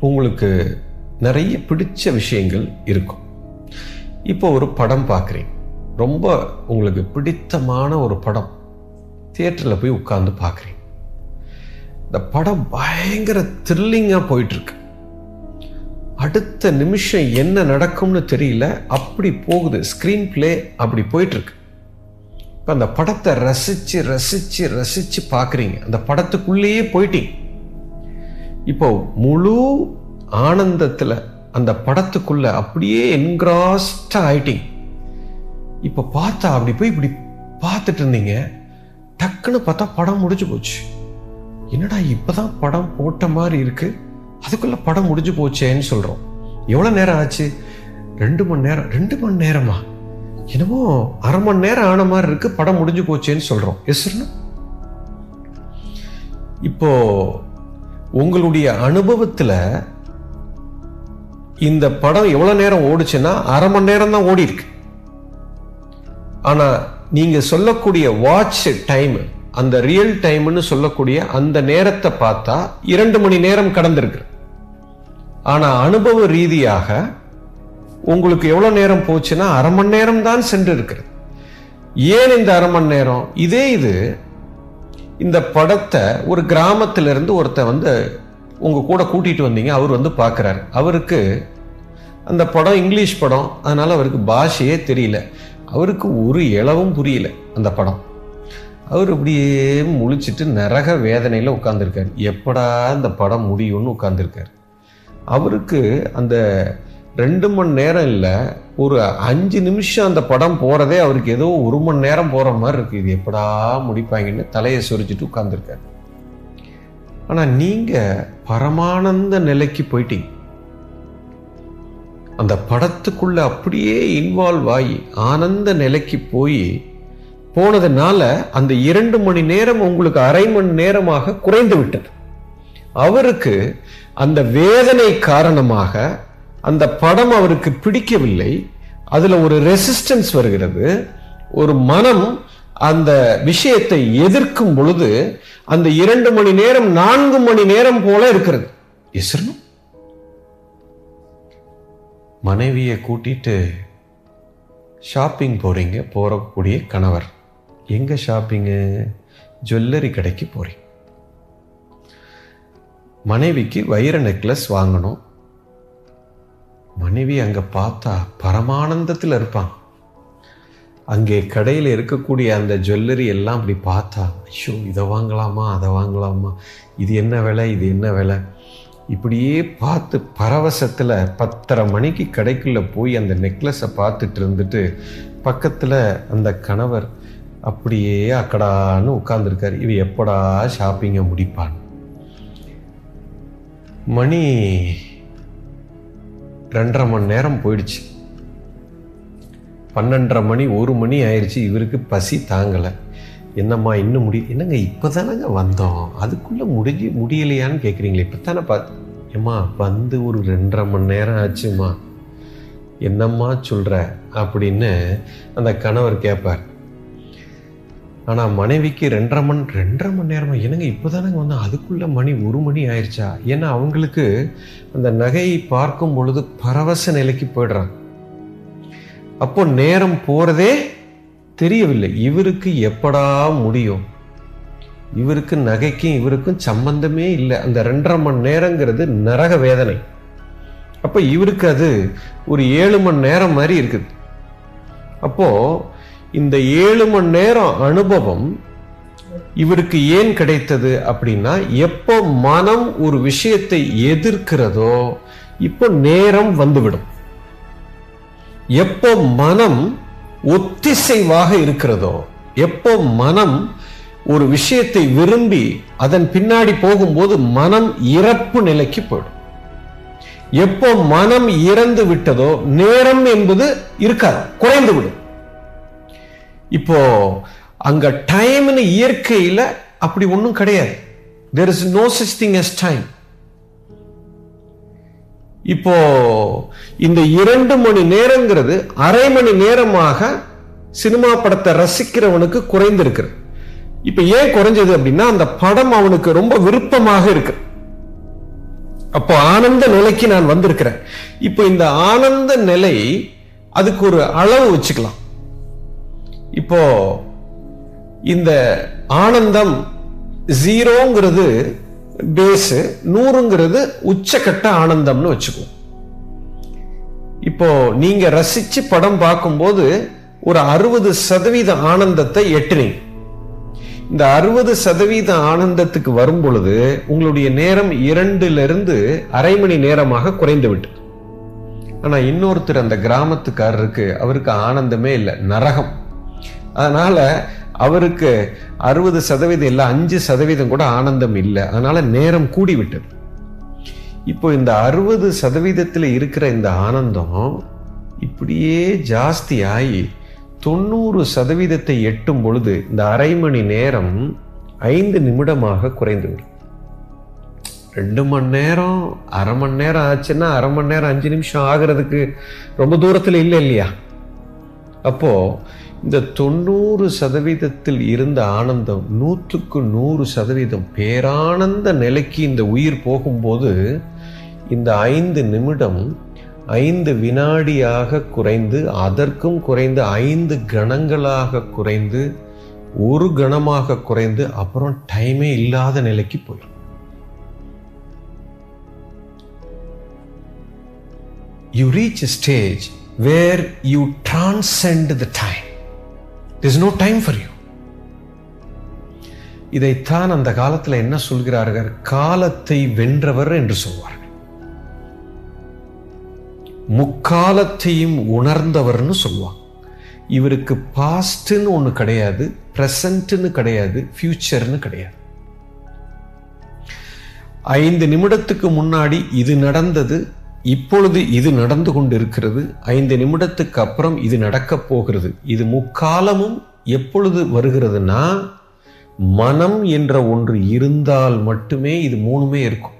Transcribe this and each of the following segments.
உங்களுக்கு நிறைய பிடிச்ச விஷயங்கள் இருக்கும். இப்போ ஒரு படம் பார்க்குறீங்க ரொம்ப உங்களுக்கு பிடித்தமான ஒரு படம். தியேட்டரில் போய் உட்காந்து பார்க்குறீங்க இந்த படம் பயங்கர த்ரில்லிங்காக போயிட்டுருக்கு. அடுத்த நிமிஷம் என்ன நடக்கும்னு தெரியல. அப்படி போகுது. ஸ்க்ரீன் பிளே அப்படி போயிட்டுருக்கு. இப்போ அந்த படத்தை ரசித்து ரசித்து ரசித்து பார்க்குறீங்க. அந்த படத்துக்குள்ளேயே போயிட்டீங்க. இப்போ முழு ஆனந்தத்தில் அந்த படத்துக்குள்ள அப்படியே என்கிராஸ்டாக ஆயிட்டீங்க. இப்போ பார்த்தா அப்படி போய் இப்படி பார்த்துட்டு இருந்தீங்க. டக்குன்னு பார்த்தா படம் முடிஞ்சு போச்சு. என்னடா இப்பதான் படம் போட்ட மாதிரி இருக்கு? அதுக்குள்ள படம் முடிஞ்சு போச்சேன்னு சொல்றோம். எவ்வளோ நேரம் ஆச்சு? ரெண்டு மணி நேரம் ரெண்டு மணி நேரமா? என்னமோ அரை மணி நேரம் ஆன மாதிரி இருக்கு படம் முடிஞ்சு போச்சேன்னு சொல்றோம். எஸ் இப்போ உங்களுடைய அனுபவத்தில் இந்த படம் எவ்வளோ நேரம் ஓடுச்சுன்னா அரை மணி நேரம் தான் ஓடி இருக்கு. ஆனால் நீங்கள் சொல்லக்கூடிய வாட்ச் டைம் அந்த ரியல் டைம்னு சொல்லக்கூடிய அந்த நேரத்தை பார்த்தா இரண்டு மணி நேரம் கடந்திருக்கு. ஆனால் அனுபவ ரீதியாக உங்களுக்கு எவ்வளோ நேரம் போச்சுன்னா அரை மணி நேரம் தான் சென்று இருக்கிறது ஏன் இந்த அரை மணி நேரம்? இதே இது இந்த படத்தை ஒரு கிராமத்திலிருந்து ஒருத்தர் வந்து உங்கள் கூட கூட்டிகிட்டு வந்தீங்க அவர் வந்து பார்க்குறாரு. அவருக்கு அந்த படம் இங்கிலீஷ் படம் அதனால் அவருக்கு பாஷையே தெரியல. அவருக்கு ஒரு இளவும் புரியல அந்த படம். அவர் இப்படியே முழிச்சிட்டு நரக வேதனையில் உட்காந்துருக்காரு எப்படா இந்த படம் முடியும்னு உட்காந்துருக்காரு அவருக்கு அந்த ரெண்டு மணி நேரம் இல்லை ஒரு அஞ்சு நிமிஷம் அந்த படம் போகிறதே அவருக்கு ஏதோ ஒரு மணி நேரம் போகிற மாதிரி இருக்கு. இது எப்படா முடிப்பாங்கன்னு தலையை சொரிச்சிட்டு உட்காந்துருக்காரு ஆனால் நீங்கள் பரமானந்த நிலைக்கு போயிட்டீங்க. அந்த படத்துக்குள்ள அப்படியே இன்வால்வ் ஆகி ஆனந்த நிலைக்கு போய் போனதுனால அந்த இரண்டு மணி நேரம் உங்களுக்கு அரை மணி நேரமாக குறைந்து விட்டது. அவருக்கு அந்த வேதனை காரணமாக அந்த படம் அவருக்கு பிடிக்கவில்லை. அதில் ஒரு ரெசிஸ்டன்ஸ் வருகிறது. ஒரு மனம் அந்த விஷயத்தை எதிர்க்கும் பொழுது அந்த இரண்டு மணி நேரம் நான்கு மணி நேரம் போல இருக்கிறது. எசரணும் மனைவியை கூட்டிட்டு ஷாப்பிங் போறீங்க போகக்கூடிய கணவர். எங்க ஷாப்பிங்கு ஜுவல்லரி கடைக்கு போறீங்க. மனைவிக்கு வைர நெக்லஸ் வாங்கணும். மனைவி அங்கே பார்த்தா பரமானந்தத்தில் இருப்பான் அங்கே கடையில் இருக்கக்கூடிய அந்த ஜுவல்லரி எல்லாம் அப்படி பார்த்தா ஐயோ இதை வாங்கலாமா அதை வாங்கலாமா இது என்ன விலை இது என்ன விலை? இப்படியே பார்த்து பரவசத்தில் பத்தரை மணிக்கு கடைக்குள்ளே போய் அந்த நெக்லஸை பார்த்துட்டு இருந்துட்டு பக்கத்தில் அந்த கணவர் அப்படியே அக்கடான்னு உட்காந்துருக்கார் இது எப்படா ஷாப்பிங்கை முடிப்பான் மணி ரெண்டரை மணி நேரம் போயிடுச்சு. பன்னெண்டரை மணி ஒரு மணி ஆயிடுச்சு இவருக்கு பசி தாங்கலை. என்னம்மா இன்னும் முடி என்னங்க இப்போ தானங்க வந்தோம்? அதுக்குள்ளே முடிஞ்சு முடியலையான்னு கேட்குறீங்களே இப்போ தானே பார்த்து ஏம்மா வந்து ஒரு ரெண்டரை மணி நேரம் ஆச்சுமா என்னம்மா சொல்கிற அப்படின்னு அந்த கணவர் கேட்பார் ஆனால் மனைவிக்கு ரெண்டரை மணி ரெண்டரை மணி நேரமா? என்னங்க இப்போ தானங்க வந்து அதுக்குள்ளே மணி ஒரு மணி ஆயிடுச்சா ஏன்னா அவங்களுக்கு அந்த நகையை பார்க்கும் பொழுது பரவச நிலைக்கு போயிடுறாங்க. அப்போ நேரம் போறதே தெரியவில்லை. இவருக்கு எப்படா முடியும்? இவருக்கு நகைக்கும் இவருக்கும் சம்பந்தமே இல்லை. அந்த ரெண்டரை மணி நேரங்கிறது நரக வேதனை. அப்போ இவருக்கு அது ஒரு ஏழு மணி நேரம் மாதிரி இருக்குது. அப்போ இந்த ஏழு மணி நேரம் அனுபவம் இவருக்கு ஏன் கிடைத்தது அப்படின்னா எப்போ மனம் ஒரு விஷயத்தை எதிர்க்கிறதோ இப்போ நேரம் வந்துவிடும். எப்போ மனம் ஒத்திசைவாக இருக்கிறதோ எப்போ மனம் ஒரு விஷயத்தை விரும்பி அதன் பின்னாடி போகும்போது மனம் இறப்பு நிலைக்கு போயிடும். எப்போ மனம் இறந்து விட்டதோ நேரம் என்பது இருக்காது குறைந்து விடும். இப்போ அங்க டைம்னு இயற்கையில அப்படி ஒன்றும் கிடையாது. There is no such thing as time இப்போ இந்த இரண்டு மணி நேரங்கிறது அரை மணி நேரமாக சினிமா படத்தை ரசிக்கிறவனுக்கு குறைந்திருக்கிறது. இப்ப ஏன் குறைஞ்சது அப்படின்னா அந்த படம் அவனுக்கு ரொம்ப விருப்பமாக இருக்கு. அப்போ ஆனந்த நிலைக்கு நான் வந்திருக்கிறேன். இப்போ இந்த ஆனந்த நிலை அதுக்கு ஒரு அளவு வச்சுக்கலாம். இப்போ இந்த ஆனந்தம் ஜீரோங்கிறது பேஸு நூறுங்கிறது உச்சக்கட்ட ஆனந்தம்னு வச்சுக்குவோம் இப்போ நீங்க ரசிச்சு படம் பார்க்கும்போது ஒரு அறுபது சதவீத ஆனந்தத்தை எட்டுனீங்க. இந்த அறுபது சதவீத ஆனந்தத்துக்கு வரும் பொழுது உங்களுடைய நேரம் இரண்டுல இருந்து அரை மணி நேரமாக குறைந்து விட்டு ஆனா இன்னொருத்தர் அந்த கிராமத்துக்காரருக்கு அவருக்கு ஆனந்தமே இல்லை நரகம். அதனால் அவருக்கு அறுபது சதவீதம் இல்லை அஞ்சு சதவீதம் கூட ஆனந்தம் இல்லை. அதனால் நேரம் கூடிவிட்டது. இப்போ இந்த அறுபது சதவீதத்தில் இருக்கிற இந்த ஆனந்தம் இப்படியே ஜாஸ்தி ஆகி தொண்ணூறு சதவீதத்தை எட்டும் பொழுது இந்த அரை மணி நேரம் ஐந்து நிமிடமாக குறைந்துவிடும் ரெண்டு மணி நேரம் அரை மணி நேரம் ஆச்சுன்னா அரை மணி நேரம் அஞ்சு நிமிஷம் ஆகிறதுக்கு ரொம்ப தூரத்தில் இல்லை இல்லையா? அப்போது இந்த தொண்ணூறு சதவீதத்தில் இருந்த ஆனந்தம் நூற்றுக்கு நூறு சதவீதம் பேரானந்த நிலைக்கு இந்த உயிர் போகும்போது இந்த ஐந்து நிமிடம் ஐந்து வினாடியாக குறைந்து அதற்கும் குறைந்து ஐந்து கணங்களாக குறைந்து ஒரு கணமாக குறைந்து அப்புறம் டைமே இல்லாத நிலைக்கு போயிடும். You reach stage where you transcend the time is no time for you இதைத்தான் அந்த காலத்தில் என்ன சொல்கிறார்கள்? காலத்தை வென்றவர் என்று சொல்வார்கள். முக்காலத்தையும் உணர்ந்தவர்னு சொல்லுவாங்க இவருக்கு பாஸ்ட்னு ஒன்று கிடையாது ப்ரெசண்ட்னு கிடையாது ஃபியூச்சர்னு கிடையாது. ஐந்து நிமிடத்துக்கு முன்னாடி இது நடந்தது இப்பொழுது இது நடந்து கொண்டு இருக்கிறது ஐந்து நிமிடத்துக்கு அப்புறம் இது நடக்கப் போகிறது. இது முக்காலமும் எப்பொழுது வருகிறதுனா மனம் என்ற ஒன்று இருந்தால் மட்டுமே இது மூணுமே இருக்கும்.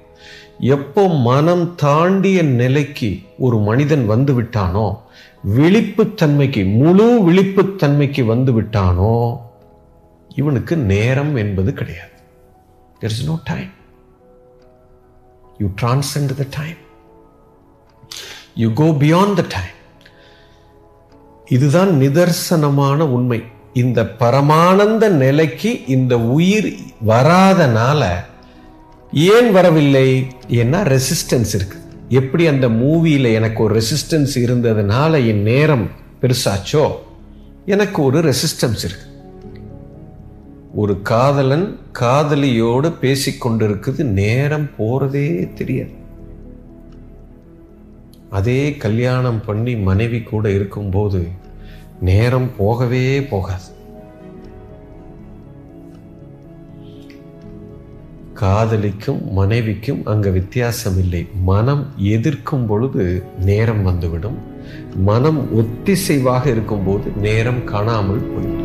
எப்போ மனம் தாண்டிய நிலைக்கு ஒரு மனிதன் வந்து விட்டானோ விழிப்புத்தன்மைக்கு முழு விழிப்புத்தன்மைக்கு வந்து விட்டானோ இவனுக்கு நேரம் என்பது கிடையாது. There is no time you transcend the time you go beyond the time இதுதான் நிதர்சனமான உண்மை. இந்த பரமானந்த நிலைக்கு இந்த உயிர் வராதனால ஏன் வரவில்லை ஏன்னா ரெசிஸ்டன்ஸ் இருக்கு. எப்படி அந்த மூவியில் எனக்கு ஒரு ரெசிஸ்டன்ஸ் இருந்ததுனால என் நேரம் பெருசாச்சோ? எனக்கு ஒரு ரெசிஸ்டன்ஸ் இருக்கு. ஒரு காதலன் காதலியோடு பேசிக்கொண்டிருக்குது நேரம் போறதே தெரியாது. அதே கல்யாணம் பண்ணி மனைவி கூட இருக்கும்போது நேரம் போகவே போகாது. காதலிக்கும் மனைவிக்கும் அங்க வித்தியாசம் இல்லை மனம் எதிர்க்கும் பொழுது நேரம் வந்துவிடும். மனம் ஒத்திசைவாக இருக்கும்போது நேரம் காணாமல் போய்விடும்.